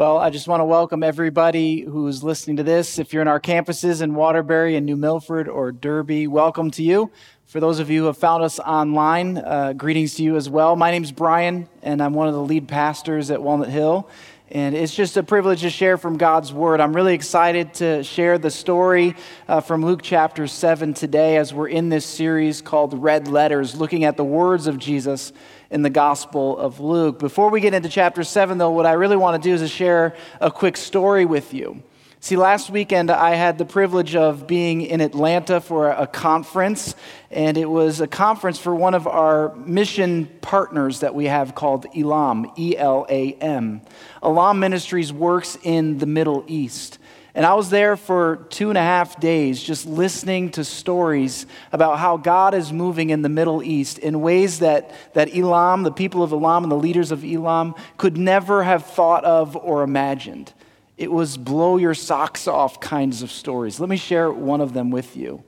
Well, I just want to welcome everybody who's listening to this. If you're in our campuses in Waterbury and New Milford or Derby, welcome to you. For those of you who have found us online, uh, greetings to you as well. My name's Brian, and I'm one of the lead pastors at Walnut Hill. And it's just a privilege to share from God's Word. I'm really excited to share the story uh, from Luke chapter 7 today as we're in this series called Red Letters, looking at the words of Jesus in the Gospel of Luke. Before we get into chapter 7, though, what I really want to do is to share a quick story with you. See, last weekend I had the privilege of being in Atlanta for a conference, and it was a conference for one of our mission partners that we have called Elam, E L A M. Elam Ministries works in the Middle East. And I was there for two and a half days just listening to stories about how God is moving in the Middle East in ways that, that Elam, the people of Elam, and the leaders of Elam could never have thought of or imagined. It was blow your socks off kinds of stories. Let me share one of them with you.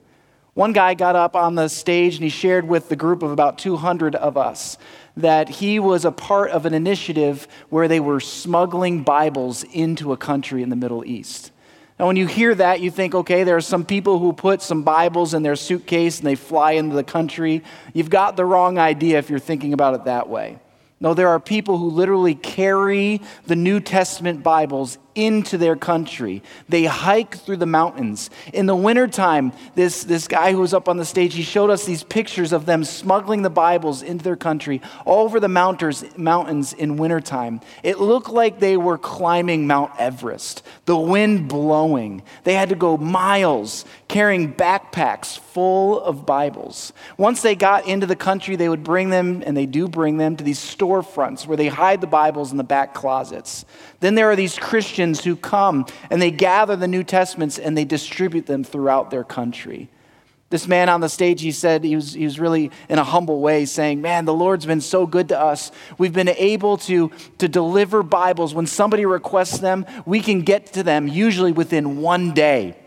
One guy got up on the stage and he shared with the group of about 200 of us that he was a part of an initiative where they were smuggling Bibles into a country in the Middle East. Now, when you hear that, you think, okay, there are some people who put some Bibles in their suitcase and they fly into the country. You've got the wrong idea if you're thinking about it that way. No, there are people who literally carry the New Testament Bibles into their country. They hike through the mountains. In the wintertime, this, this guy who was up on the stage, he showed us these pictures of them smuggling the Bibles into their country all over the mountains, mountains in wintertime. It looked like they were climbing Mount Everest, the wind blowing. They had to go miles carrying backpacks full of Bibles. Once they got into the country, they would bring them, and they do bring them, to these storefronts where they hide the Bibles in the back closets. Then there are these Christians who come and they gather the New Testaments and they distribute them throughout their country. This man on the stage, he said, he was, he was really in a humble way saying, Man, the Lord's been so good to us. We've been able to, to deliver Bibles. When somebody requests them, we can get to them usually within one day.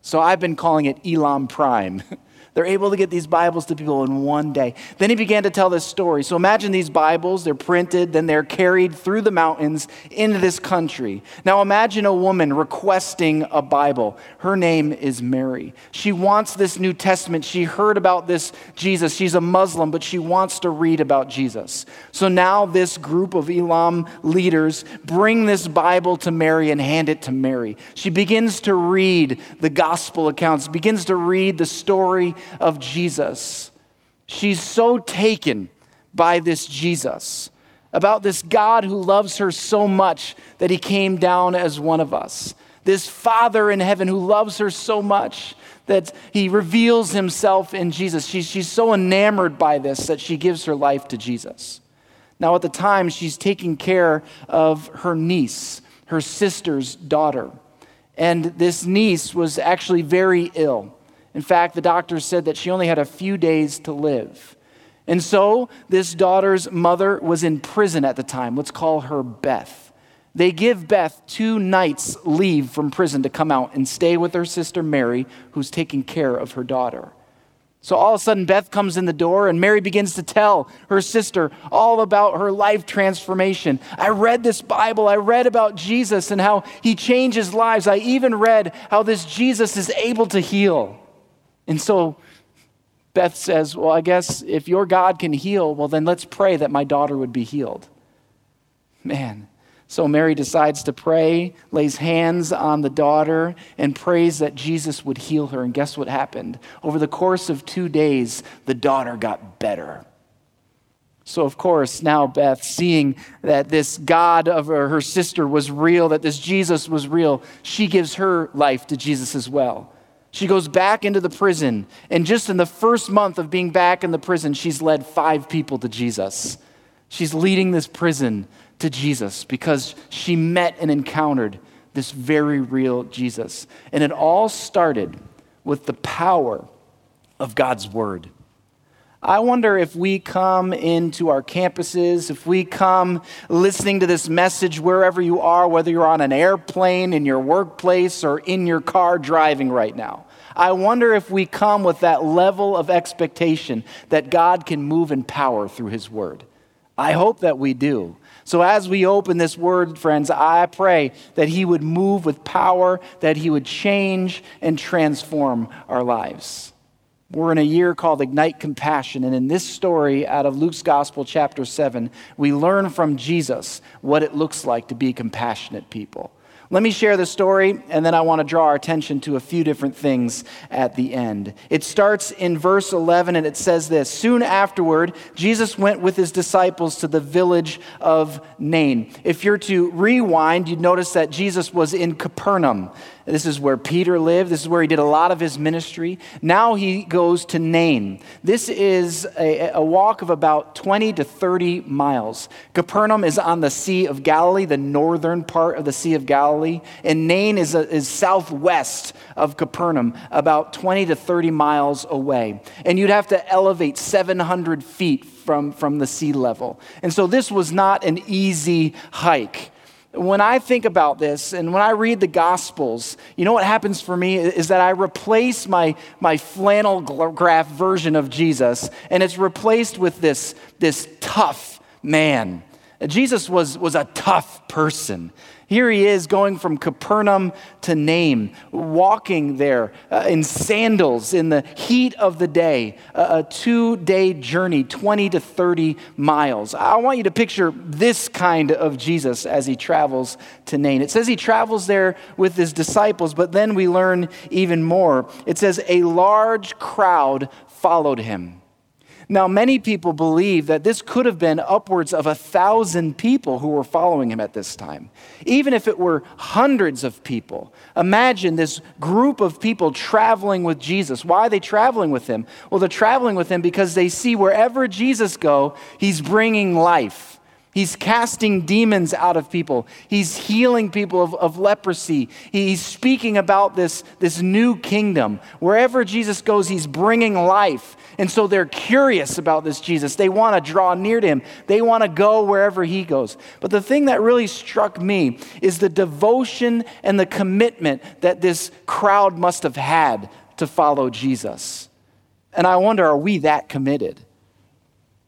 So I've been calling it Elam Prime. They're able to get these Bibles to people in one day. Then he began to tell this story. So imagine these Bibles, they're printed, then they're carried through the mountains into this country. Now imagine a woman requesting a Bible. Her name is Mary. She wants this New Testament. She heard about this Jesus. She's a Muslim, but she wants to read about Jesus. So now this group of Elam leaders bring this Bible to Mary and hand it to Mary. She begins to read the gospel accounts, begins to read the story of Jesus. She's so taken by this Jesus, about this God who loves her so much that he came down as one of us. This Father in heaven who loves her so much that he reveals himself in Jesus. She's, she's so enamored by this that she gives her life to Jesus. Now, at the time, she's taking care of her niece, her sister's daughter. And this niece was actually very ill. In fact, the doctors said that she only had a few days to live. And so, this daughter's mother was in prison at the time. Let's call her Beth. They give Beth two nights' leave from prison to come out and stay with her sister Mary, who's taking care of her daughter. So all of a sudden, Beth comes in the door, and Mary begins to tell her sister all about her life transformation. I read this Bible. I read about Jesus and how he changes lives. I even read how this Jesus is able to heal. And so Beth says, Well, I guess if your God can heal, well, then let's pray that my daughter would be healed. Man. So Mary decides to pray, lays hands on the daughter, and prays that Jesus would heal her. And guess what happened? Over the course of two days, the daughter got better. So, of course, now Beth, seeing that this God of her, sister was real, that this Jesus was real, she gives her life to Jesus as well. She goes back into the prison, and just in the first month of being back in the prison, she's led five people to Jesus. She's leading this prison to Jesus because she met and encountered this very real Jesus. And it all started with the power of God's Word. I wonder if we come into our campuses, if we come listening to this message wherever you are, whether you're on an airplane, in your workplace, or in your car driving right now. I wonder if we come with that level of expectation that God can move in power through His Word. I hope that we do. So, as we open this word, friends, I pray that He would move with power, that He would change and transform our lives. We're in a year called Ignite Compassion, and in this story out of Luke's Gospel, chapter 7, we learn from Jesus what it looks like to be compassionate people. Let me share the story, and then I want to draw our attention to a few different things at the end. It starts in verse 11, and it says this Soon afterward, Jesus went with his disciples to the village of Nain. If you're to rewind, you'd notice that Jesus was in Capernaum. This is where Peter lived. This is where he did a lot of his ministry. Now he goes to Nain. This is a, a, walk of about 20 to 30 miles. Capernaum is on the Sea of Galilee, the northern part of the Sea of Galilee. And Nain is, a, is southwest of Capernaum, about 20 to 30 miles away. And you'd have to elevate 700 feet from, from the sea level. And so this was not an easy hike when I think about this and when I read the Gospels, you know what happens for me is that I replace my, my flannel graph version of Jesus and it's replaced with this, this tough man. Jesus was, was a tough person. Here he is going from Capernaum to Nain, walking there uh, in sandals in the heat of the day, a, a two day journey, 20 to 30 miles. I want you to picture this kind of Jesus as he travels to Nain. It says he travels there with his disciples, but then we learn even more. It says a large crowd followed him. Now, many people believe that this could have been upwards of a thousand people who were following him at this time. Even if it were hundreds of people. Imagine this group of people traveling with Jesus. Why are they traveling with him? Well, they're traveling with him because they see wherever Jesus go, he's bringing life. He's casting demons out of people. He's healing people of, of leprosy. He's speaking about this, this new kingdom. Wherever Jesus goes, he's bringing life. And so they're curious about this Jesus. They want to draw near to him, they want to go wherever he goes. But the thing that really struck me is the devotion and the commitment that this crowd must have had to follow Jesus. And I wonder, are we that committed?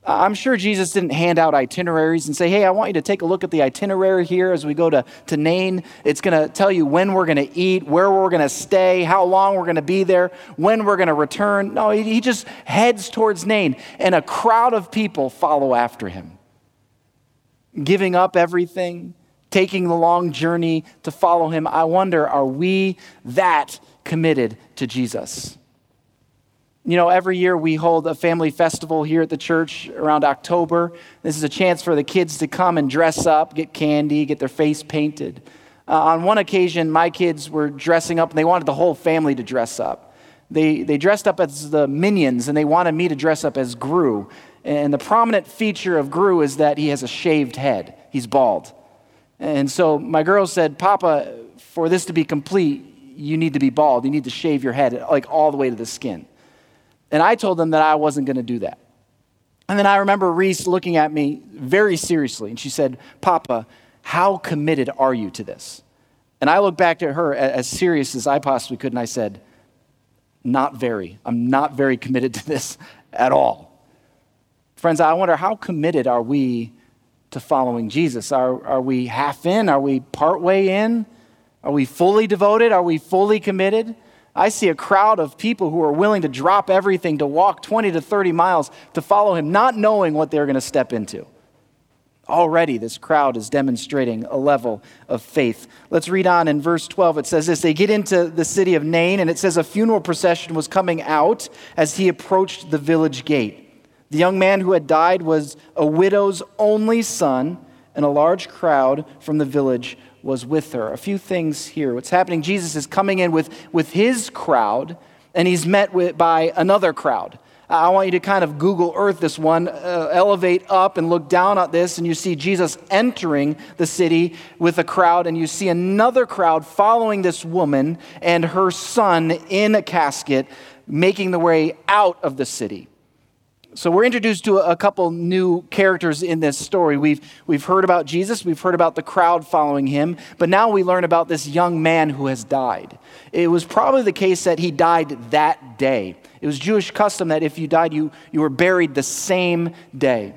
I'm sure Jesus didn't hand out itineraries and say, hey, I want you to take a look at the itinerary here as we go to, to Nain. It's going to tell you when we're going to eat, where we're going to stay, how long we're going to be there, when we're going to return. No, he, he just heads towards Nain, and a crowd of people follow after him, giving up everything, taking the long journey to follow him. I wonder, are we that committed to Jesus? You know, every year we hold a family festival here at the church around October. This is a chance for the kids to come and dress up, get candy, get their face painted. Uh, on one occasion, my kids were dressing up and they wanted the whole family to dress up. They, they dressed up as the minions and they wanted me to dress up as Gru. And the prominent feature of Gru is that he has a shaved head, he's bald. And so my girl said, Papa, for this to be complete, you need to be bald. You need to shave your head like all the way to the skin. And I told them that I wasn't going to do that. And then I remember Reese looking at me very seriously, and she said, Papa, how committed are you to this? And I looked back at her as serious as I possibly could, and I said, Not very. I'm not very committed to this at all. Friends, I wonder how committed are we to following Jesus? Are, are we half in? Are we part way in? Are we fully devoted? Are we fully committed? I see a crowd of people who are willing to drop everything to walk 20 to 30 miles to follow him, not knowing what they're going to step into. Already, this crowd is demonstrating a level of faith. Let's read on in verse 12. It says this They get into the city of Nain, and it says a funeral procession was coming out as he approached the village gate. The young man who had died was a widow's only son, and a large crowd from the village was with her. A few things here. What's happening? Jesus is coming in with, with his crowd, and he's met with, by another crowd. I want you to kind of Google Earth this one, uh, elevate up and look down at this, and you see Jesus entering the city with a crowd, and you see another crowd following this woman and her son in a casket, making the way out of the city. So we're introduced to a couple new characters in this story. We've, we've heard about Jesus, we've heard about the crowd following him, but now we learn about this young man who has died. It was probably the case that he died that day. It was Jewish custom that if you died, you, you were buried the same day.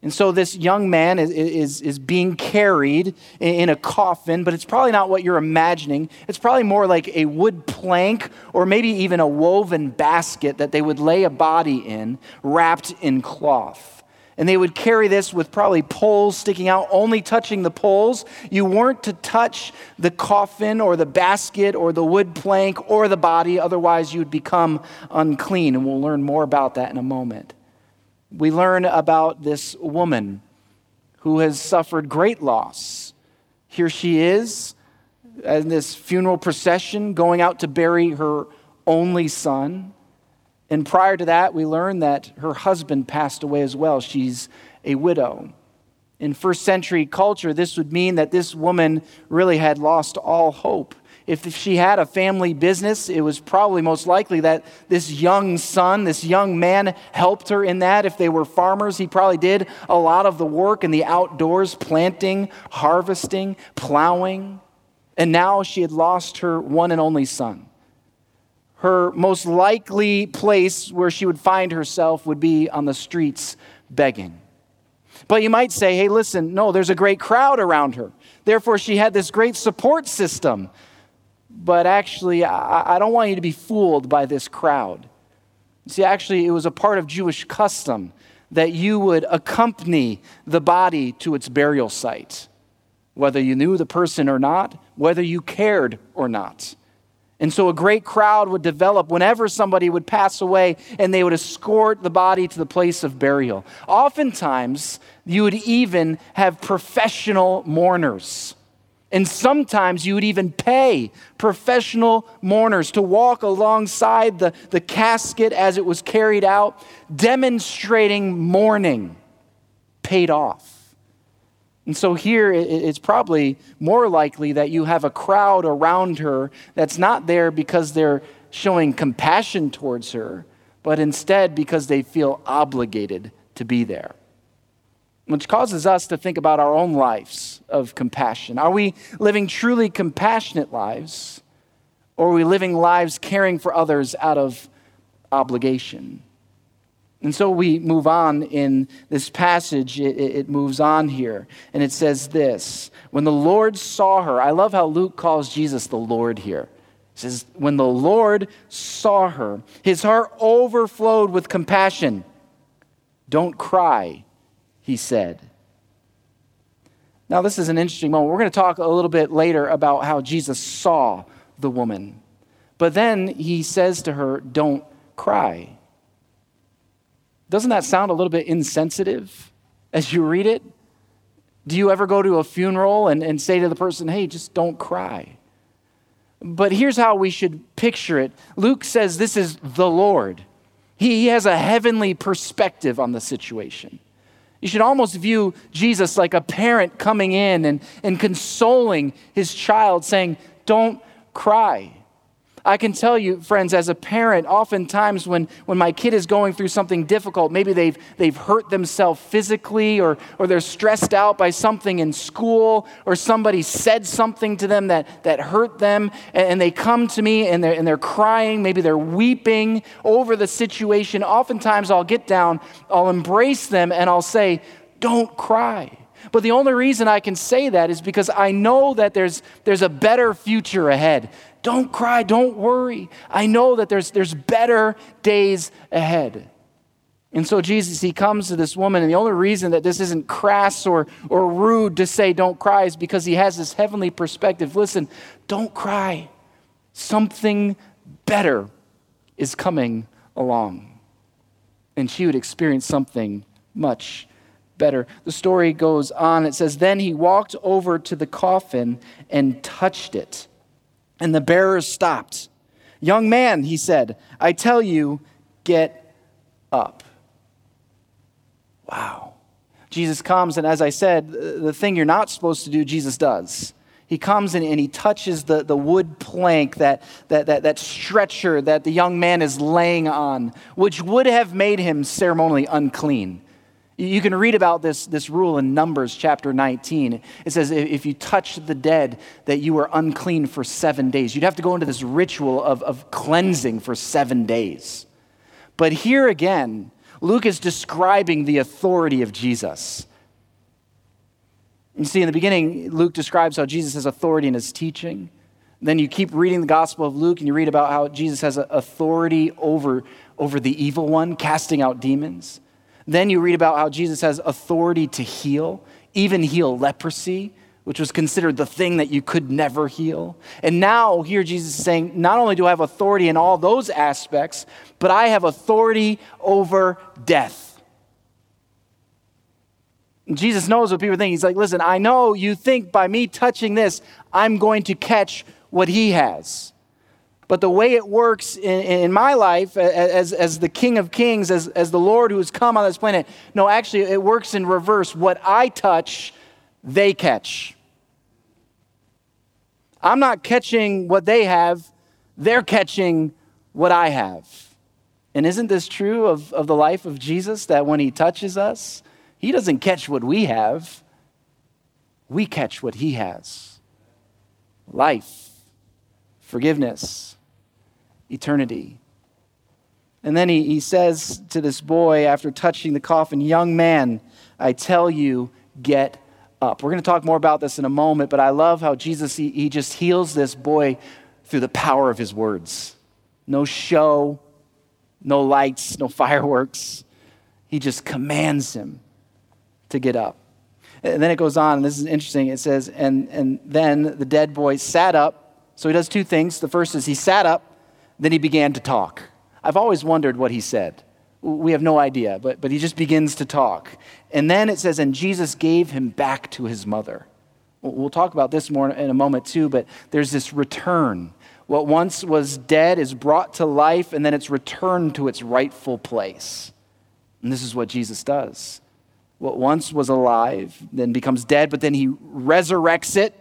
And so this young man is, is, is being carried in a coffin, but it's probably not what you're imagining. It's probably more like a wood plank or maybe even a woven basket that they would lay a body in, wrapped in cloth. And they would carry this with probably poles sticking out, only touching the poles. You weren't to touch the coffin or the basket or the wood plank or the body, otherwise, you would become unclean. And we'll learn more about that in a moment we learn about this woman who has suffered great loss. Here she is in this funeral procession going out to bury her only son. And prior to that, we learn that her husband passed away as well. She's a widow. In first century culture, this would mean that this woman really had lost all hope. If she had a family business, it was probably most likely that this young son, this young man, helped her in that. If they were farmers, he probably did a lot of the work in the outdoors, planting, harvesting, plowing. And now she had lost her one and only son. Her most likely place where she would find herself would be on the streets begging. But you might say, hey, listen, no, there's a great crowd around her. Therefore, she had this great support system but actually, I, I don't want you to be fooled by this crowd. See, actually, it was a part of Jewish custom that you would accompany the body to its burial site, whether you knew the person or not, whether you cared or not. And so a great crowd would develop whenever somebody would pass away and they would escort the body to the place of burial. Oftentimes, you would even have professional mourners and sometimes you would even pay professional mourners to walk alongside the, the casket as it was carried out, demonstrating mourning paid off. And so here it's probably more likely that you have a crowd around her that's not there because they're showing compassion towards her, but instead because they feel obligated to be there which causes us to think about our own lives of compassion. Are we living truly compassionate lives, or are we living lives caring for others out of obligation? And so we move on in this passage, it, it, moves on here, and it says this When the Lord saw her, I love how Luke calls Jesus the Lord here. It says, When the Lord saw her, his heart overflowed with compassion. Don't cry he said. Now, this is an interesting moment. We're going to talk a little bit later about how Jesus saw the woman. But then he says to her, Don't cry. Doesn't that sound a little bit insensitive as you read it? Do you ever go to a funeral and, and say to the person, Hey, just don't cry? But here's how we should picture it Luke says this is the Lord, he, he has a heavenly perspective on the situation. You should almost view Jesus like a parent coming in and, and consoling his child, saying, Don't cry. I can tell you, friends, as a parent, oftentimes when, when my kid is going through something difficult, maybe they've, they've hurt themselves physically or, or they're stressed out by something in school or somebody said something to them that, that hurt them, and, and they come to me and they're, and they're crying, maybe they're weeping over the situation. Oftentimes I'll get down, I'll embrace them, and I'll say, Don't cry. But the only reason I can say that is because I know that there's, there's a better future ahead. Don't cry, don't worry. I know that there's, there's better days ahead. And so Jesus, he comes to this woman, and the only reason that this isn't crass or, or rude to say don't cry is because he has this heavenly perspective. Listen, don't cry. Something better is coming along. And she would experience something much better. The story goes on. It says, Then he walked over to the coffin and touched it. And the bearers stopped. Young man, he said, I tell you, get up. Wow. Jesus comes, and as I said, the thing you're not supposed to do, Jesus does. He comes and he touches the, the wood plank, that, that, that, that stretcher that the young man is laying on, which would have made him ceremonially unclean. You can read about this, this rule in Numbers chapter 19. It says, if you touch the dead, that you are unclean for seven days. You'd have to go into this ritual of, of cleansing for seven days. But here again, Luke is describing the authority of Jesus. You see, in the beginning, Luke describes how Jesus has authority in his teaching. Then you keep reading the Gospel of Luke and you read about how Jesus has authority over, over the evil one, casting out demons. Then you read about how Jesus has authority to heal, even heal leprosy, which was considered the thing that you could never heal. And now, here Jesus is saying, not only do I have authority in all those aspects, but I have authority over death. Jesus knows what people think. He's like, listen, I know you think by me touching this, I'm going to catch what he has. But the way it works in, in my life as, as the King of Kings, as, as the Lord who has come on this planet, no, actually, it works in reverse. What I touch, they catch. I'm not catching what they have, they're catching what I have. And isn't this true of, of the life of Jesus that when he touches us, he doesn't catch what we have, we catch what he has life forgiveness, eternity. And then he, he says to this boy after touching the coffin, Young man, I tell you, get up. We're going to talk more about this in a moment, but I love how Jesus, he, he just heals this boy through the power of his words. No show, no lights, no fireworks. He just commands him to get up. And then it goes on, and this is interesting. It says, and, and then the dead boy sat up so he does two things. The first is he sat up, then he began to talk. I've always wondered what he said. We have no idea, but, but he just begins to talk. And then it says, and Jesus gave him back to his mother. We'll talk about this more in a moment too, but there's this return. What once was dead is brought to life, and then it's returned to its rightful place. And this is what Jesus does. What once was alive then becomes dead, but then he resurrects it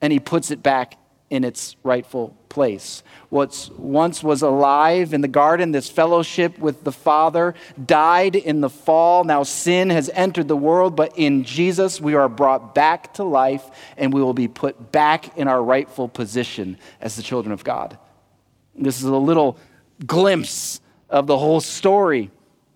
and he puts it back in its rightful place. What once was alive in the garden, this fellowship with the Father, died in the fall. Now sin has entered the world, but in Jesus we are brought back to life and we will be put back in our rightful position as the children of God. This is a little glimpse of the whole story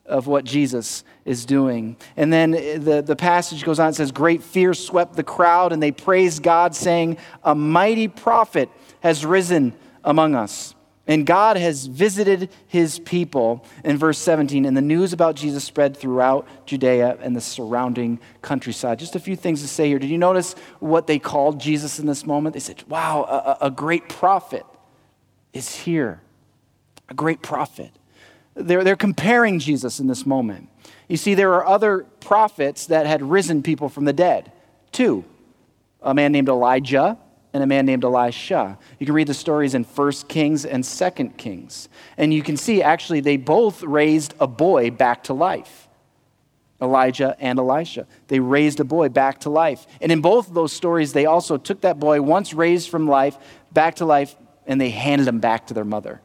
of what Jesus is doing. And then the, the passage goes on, it says, Great fear swept the crowd, and they praised God, saying, A mighty prophet has risen among us. And God has visited his people in verse 17, and the news about Jesus spread throughout Judea and the surrounding countryside. Just a few things to say here. Did you notice what they called Jesus in this moment? They said, Wow, a, a great prophet is here. A great prophet. They're, they're comparing Jesus in this moment. You see, there are other prophets that had risen people from the dead. Two a man named Elijah and a man named Elisha. You can read the stories in 1 Kings and 2 Kings. And you can see actually they both raised a boy back to life. Elijah and Elisha. They raised a boy back to life. And in both of those stories, they also took that boy, once raised from life, back to life, and they handed him back to their mother.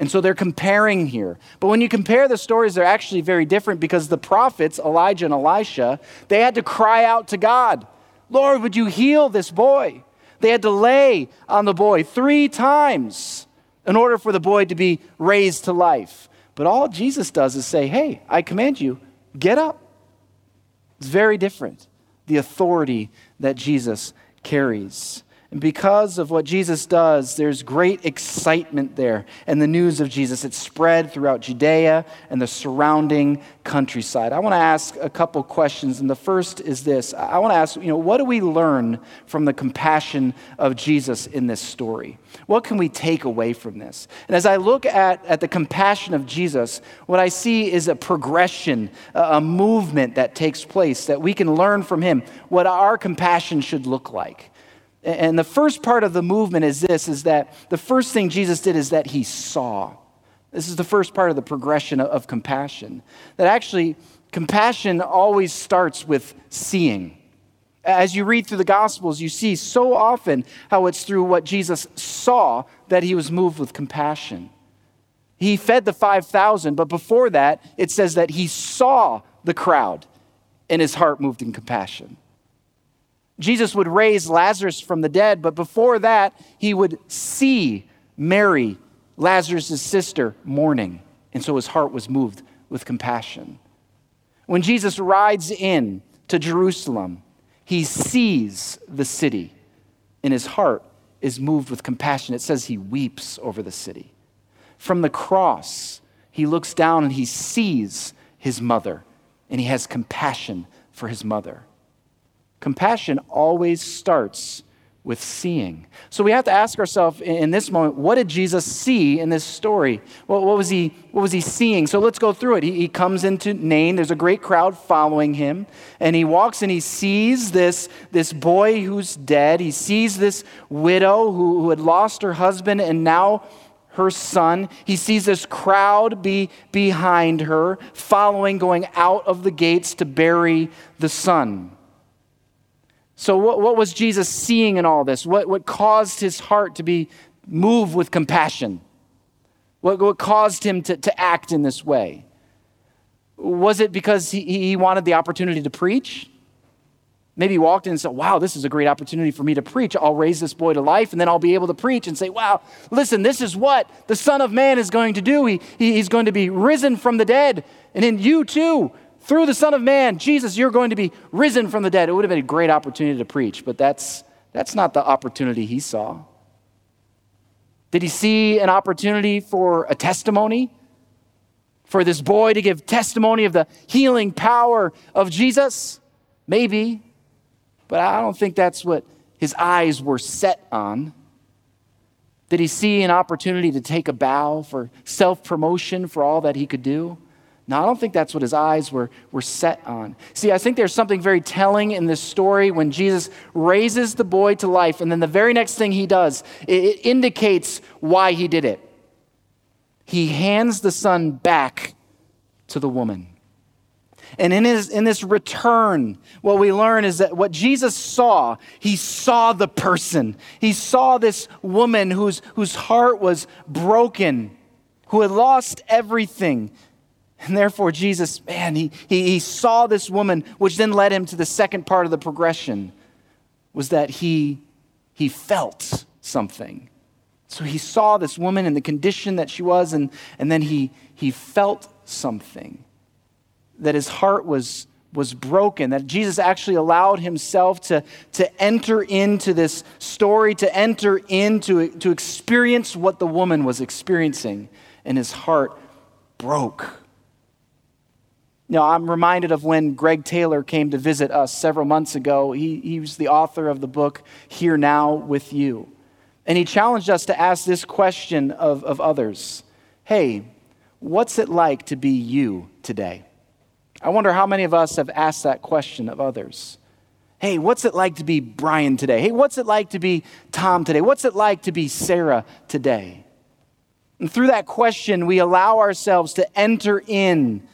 And so they're comparing here. But when you compare the stories, they're actually very different because the prophets, Elijah and Elisha, they had to cry out to God, Lord, would you heal this boy? They had to lay on the boy three times in order for the boy to be raised to life. But all Jesus does is say, Hey, I command you, get up. It's very different, the authority that Jesus carries. And because of what Jesus does, there's great excitement there. And the news of Jesus, it spread throughout Judea and the surrounding countryside. I want to ask a couple questions. And the first is this I want to ask, you know, what do we learn from the compassion of Jesus in this story? What can we take away from this? And as I look at, at the compassion of Jesus, what I see is a progression, a movement that takes place that we can learn from him what our compassion should look like. And the first part of the movement is this is that the first thing Jesus did is that he saw. This is the first part of the progression of, compassion. That actually, compassion always starts with seeing. As you read through the Gospels, you see so often how it's through what Jesus saw that he was moved with compassion. He fed the 5,000, but before that, it says that he saw the crowd and his heart moved in compassion. Jesus would raise Lazarus from the dead, but before that, he would see Mary, Lazarus' sister, mourning. And so his heart was moved with compassion. When Jesus rides in to Jerusalem, he sees the city, and his heart is moved with compassion. It says he weeps over the city. From the cross, he looks down and he sees his mother, and he has compassion for his mother. Compassion always starts with seeing. So we have to ask ourselves in this moment, what did Jesus see in this story? Well, what was he, what was he seeing? So let's go through it. He, he comes into Nain. There's a great crowd following him. And he walks and he sees this, this boy who's dead. He sees this widow who, who had lost her husband and now her son. He sees this crowd be behind her, following, going out of the gates to bury the son. So, what, what was Jesus seeing in all this? What, what caused his heart to be moved with compassion? What, what caused him to, to act in this way? Was it because he, he wanted the opportunity to preach? Maybe he walked in and said, Wow, this is a great opportunity for me to preach. I'll raise this boy to life, and then I'll be able to preach and say, Wow, listen, this is what the Son of Man is going to do. He, he, he's going to be risen from the dead. And in you too, through the Son of Man, Jesus, you're going to be risen from the dead. It would have been a great opportunity to preach, but that's, that's not the opportunity he saw. Did he see an opportunity for a testimony? For this boy to give testimony of the healing power of Jesus? Maybe, but I don't think that's what his eyes were set on. Did he see an opportunity to take a bow for self promotion for all that he could do? No, I don't think that's what his eyes were, were set on. See, I think there's something very telling in this story when Jesus raises the boy to life, and then the very next thing he does, it, it indicates why he did it. He hands the son back to the woman. And in, his, in this return, what we learn is that what Jesus saw, he saw the person. He saw this woman whose, whose heart was broken, who had lost everything, and therefore, Jesus, man, he, he, he saw this woman, which then led him to the second part of the progression, was that he, he felt something. So he saw this woman in the condition that she was, and, and then he, he felt something. That his heart was, was broken, that Jesus actually allowed himself to, to enter into this story, to enter into to experience what the woman was experiencing, and his heart broke. You know, I'm reminded of when Greg Taylor came to visit us several months ago. He, he was the author of the book Here Now with You. And he challenged us to ask this question of, of others Hey, what's it like to be you today? I wonder how many of us have asked that question of others. Hey, what's it like to be Brian today? Hey, what's it like to be Tom today? What's it like to be Sarah today? And through that question, we allow ourselves to enter in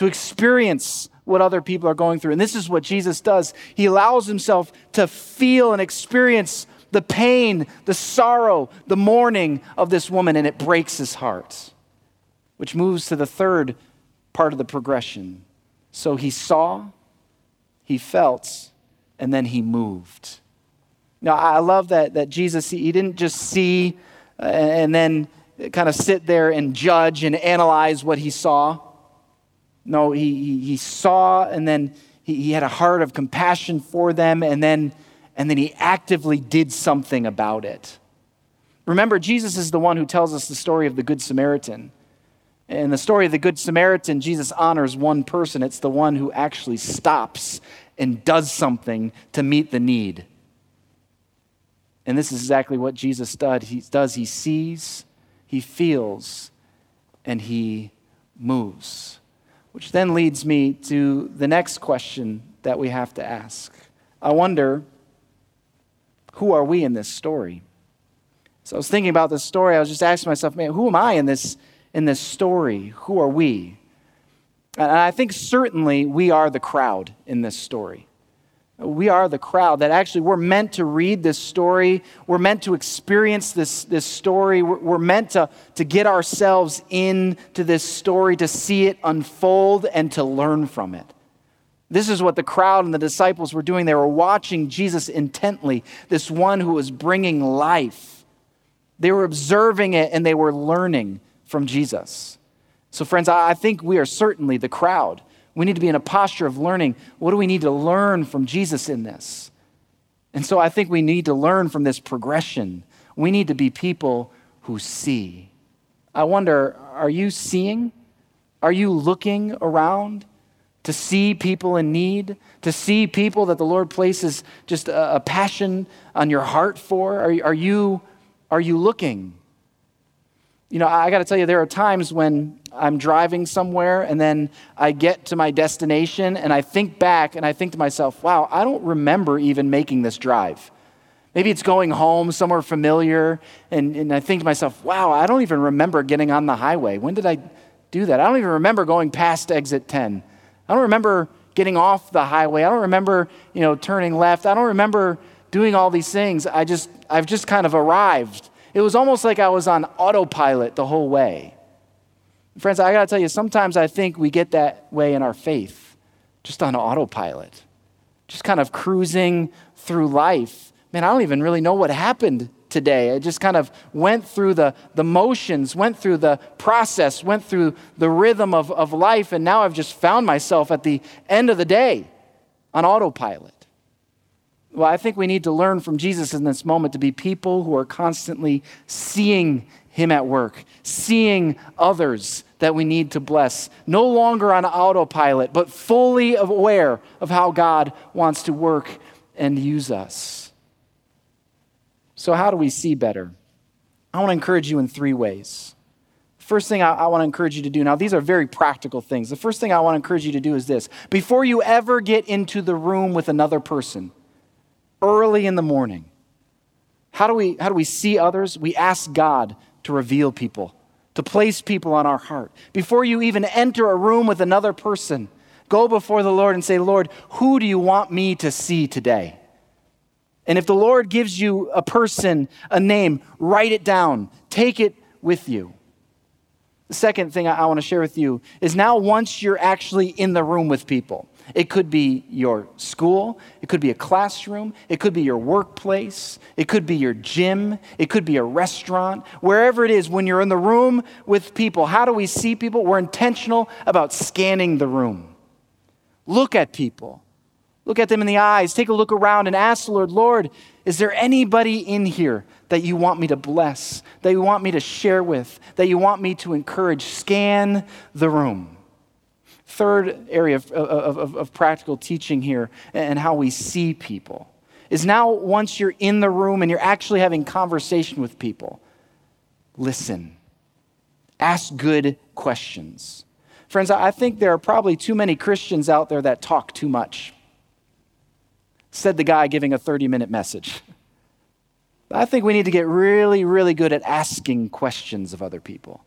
to experience what other people are going through. And this is what Jesus does. He allows himself to feel and experience the pain, the sorrow, the mourning of this woman, and it breaks his heart, which moves to the third part of the progression. So he saw, he felt, and then he moved. Now, I love that, that Jesus, he didn't just see uh, and then kind of sit there and judge and analyze what he saw. No, he, he, saw and then he, he had a heart of compassion for them and then, and then he actively did something about it. Remember, Jesus is the one who tells us the story of the Good Samaritan. In the story of the Good Samaritan, Jesus honors one person. It's the one who actually stops and does something to meet the need. And this is exactly what Jesus does. he sees, he feels, and he moves. Which then leads me to the next question that we have to ask. I wonder, who are we in this story? So I was thinking about this story. I was just asking myself, man, who am I in this, in this story? Who are we? And I think certainly we are the crowd in this story. We are the crowd that actually we're meant to read this story. We're meant to experience this, this story. We're, we're meant to, to get ourselves into this story, to see it unfold, and to learn from it. This is what the crowd and the disciples were doing. They were watching Jesus intently, this one who was bringing life. They were observing it and they were learning from Jesus. So, friends, I think we are certainly the crowd. We need to be in a posture of learning. What do we need to learn from Jesus in this? And so I think we need to learn from this progression. We need to be people who see. I wonder are you seeing? Are you looking around to see people in need? To see people that the Lord places just a, passion on your heart for? Are, are, you, are you looking? You know, I got to tell you, there are times when I'm driving somewhere and then I get to my destination and I think back and I think to myself, wow, I don't remember even making this drive. Maybe it's going home somewhere familiar and, and I think to myself, wow, I don't even remember getting on the highway. When did I do that? I don't even remember going past exit 10. I don't remember getting off the highway. I don't remember, you know, turning left. I don't remember doing all these things. I just, I've just kind of arrived. It was almost like I was on autopilot the whole way. Friends, I got to tell you, sometimes I think we get that way in our faith, just on autopilot, just kind of cruising through life. Man, I don't even really know what happened today. I just kind of went through the, the motions, went through the process, went through the rhythm of, of life, and now I've just found myself at the end of the day on autopilot. Well, I think we need to learn from Jesus in this moment to be people who are constantly seeing Him at work, seeing others that we need to bless, no longer on autopilot, but fully aware of how God wants to work and use us. So, how do we see better? I want to encourage you in three ways. First thing I, I, want to encourage you to do now, these are very practical things. The first thing I want to encourage you to do is this before you ever get into the room with another person, early in the morning, how do we, how do we see others? We ask God to reveal people to place people on our heart. Before you even enter a room with another person, go before the Lord and say, Lord, who do you want me to see today? And if the Lord gives you a person, a name, write it down, take it with you. The second thing I want to share with you is now, once you're actually in the room with people, it could be your school, it could be a classroom, it could be your workplace, it could be your gym, it could be a restaurant, wherever it is, when you're in the room with people, how do we see people? We're intentional about scanning the room. Look at people, look at them in the eyes, take a look around and ask the Lord, Lord, is there anybody in here that you want me to bless, that you want me to share with, that you want me to encourage? Scan the room. Third area of, of, of, practical teaching here and how we see people is now once you're in the room and you're actually having conversation with people, listen. Ask good questions. Friends, I think there are probably too many Christians out there that talk too much. Said the guy giving a 30 minute message. I think we need to get really, really good at asking questions of other people.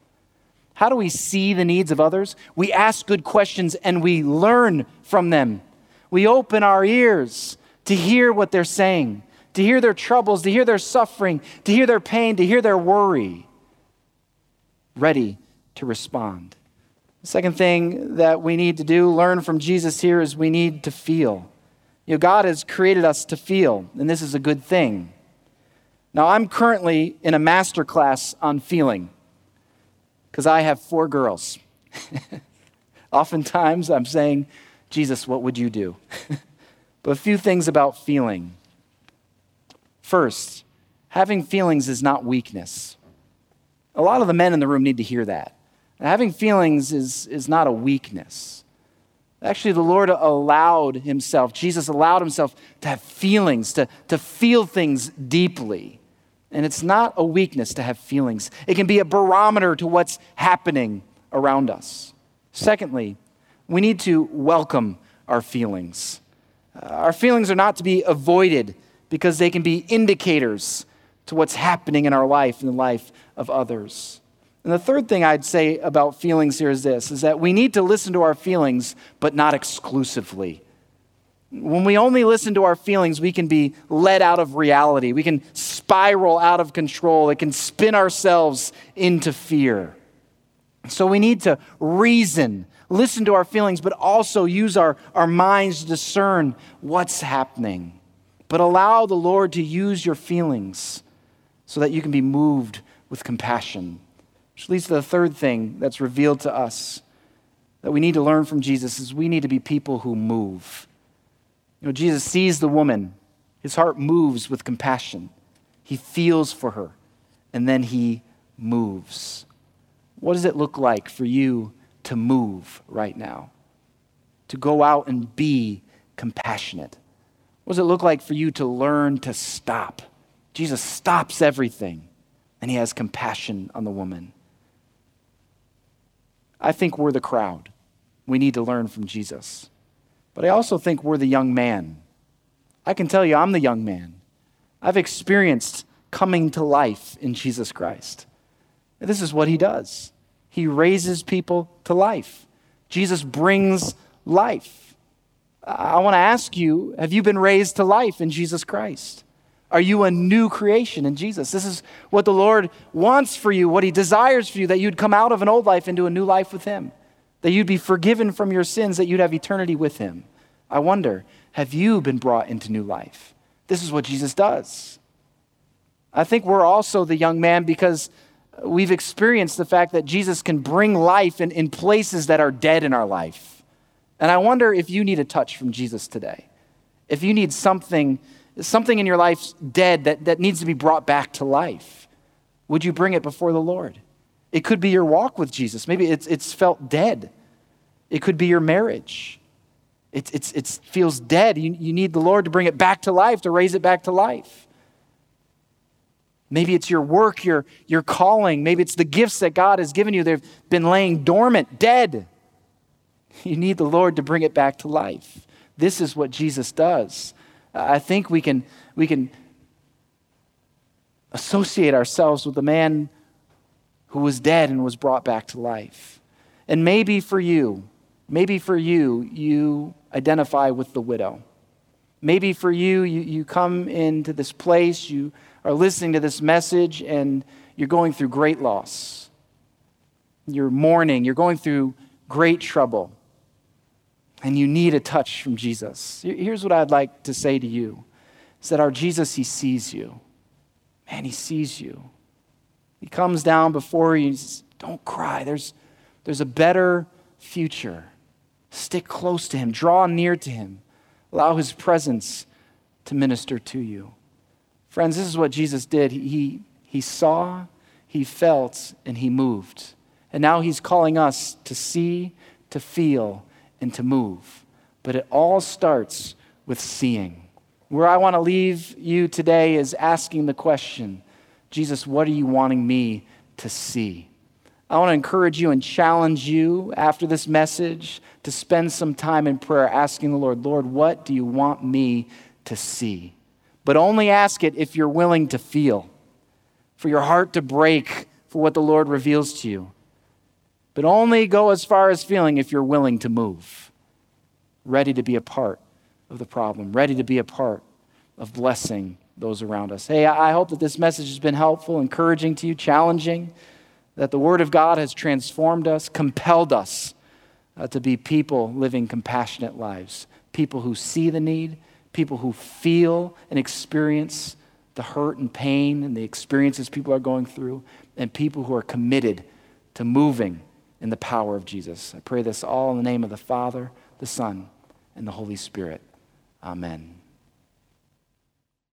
How do we see the needs of others? We ask good questions and we learn from them. We open our ears to hear what they're saying, to hear their troubles, to hear their suffering, to hear their pain, to hear their worry, ready to respond. The second thing that we need to do, learn from Jesus here, is we need to feel. You know, God has created us to feel, and this is a good thing. Now, I'm currently in a master class on feeling because I have four girls. Oftentimes I'm saying, Jesus, what would you do? but a few things about feeling. First, having feelings is not weakness. A lot of the men in the room need to hear that. having feelings is, is not a weakness. Actually, the Lord allowed himself, Jesus allowed himself to have feelings, to, to feel things deeply. And it's not a weakness to have feelings, it can be a barometer to what's happening around us. Secondly, we need to welcome our feelings. Uh, our feelings are not to be avoided because they can be indicators to what's happening in our life and the life of others. And the third thing I'd say about feelings here is this is that we need to listen to our feelings, but not exclusively. When we only listen to our feelings, we can be led out of reality. We can spiral out of control. It can spin ourselves into fear. So we need to reason, listen to our feelings, but also use our, our minds to discern what's happening. But allow the Lord to use your feelings so that you can be moved with compassion Which leads to the third thing that's revealed to us that we need to learn from Jesus is we need to be people who move. You know, Jesus sees the woman, his heart moves with compassion. He feels for her, and then he moves. What does it look like for you to move right now? To go out and be compassionate? What does it look like for you to learn to stop? Jesus stops everything, and he has compassion on the woman. I think we're the crowd. We need to learn from Jesus. But I also think we're the young man. I can tell you, I'm the young man. I've experienced coming to life in Jesus Christ. This is what he does he raises people to life. Jesus brings life. I want to ask you have you been raised to life in Jesus Christ? Are you a new creation in Jesus? This is what the Lord wants for you, what He desires for you, that you'd come out of an old life into a new life with Him, that you'd be forgiven from your sins, that you'd have eternity with Him. I wonder, have you been brought into new life? This is what Jesus does. I think we're also the young man because we've experienced the fact that Jesus can bring life in, in places that are dead in our life. And I wonder if you need a touch from Jesus today. If you need something something in your life dead that, that needs to be brought back to life, would you bring it before the Lord? It could be your walk with Jesus. Maybe it's, it's felt dead. It could be your marriage. It it's, it feels dead. You, you need the Lord to bring it back to life, to raise it back to life. Maybe it's your work, your, your calling. Maybe it's the gifts that God has given you. They've been laying dormant, dead. You need the Lord to bring it back to life. This is what Jesus does. I think we can, we can associate ourselves with the man who was dead and was brought back to life. And maybe for you, maybe for you, you identify with the widow. Maybe for you, you, you come into this place, you are listening to this message, and you're going through great loss. You're mourning, you're going through great trouble and you need a touch from Jesus. Here's what I'd like to say to you is that our Jesus, He sees you. Man, He sees you. He comes down before you says, Don't cry. There's, there's a better future. Stick close to Him, draw near to Him, allow His presence to minister to you. Friends, this is what Jesus did. He, he saw, He felt, and He moved. And now He's calling us to see, to feel, and to move. But it all starts with seeing. Where I want to leave you today is asking the question Jesus, what are you wanting me to see? I want to encourage you and challenge you after this message to spend some time in prayer asking the Lord, Lord, what do you want me to see? But only ask it if you're willing to feel, for your heart to break for what the Lord reveals to you. But only go as far as feeling if you're willing to move, ready to be a part of the problem, ready to be a part of blessing those around us. Hey, I hope that this message has been helpful, encouraging to you, challenging, that the Word of God has transformed us, compelled us uh, to be people living compassionate lives, people who see the need, people who feel and experience the hurt and pain and the experiences people are going through, and people who are committed to moving in the power of Jesus. I pray this all in the name of the Father, the Son, and the Holy Spirit. Amen.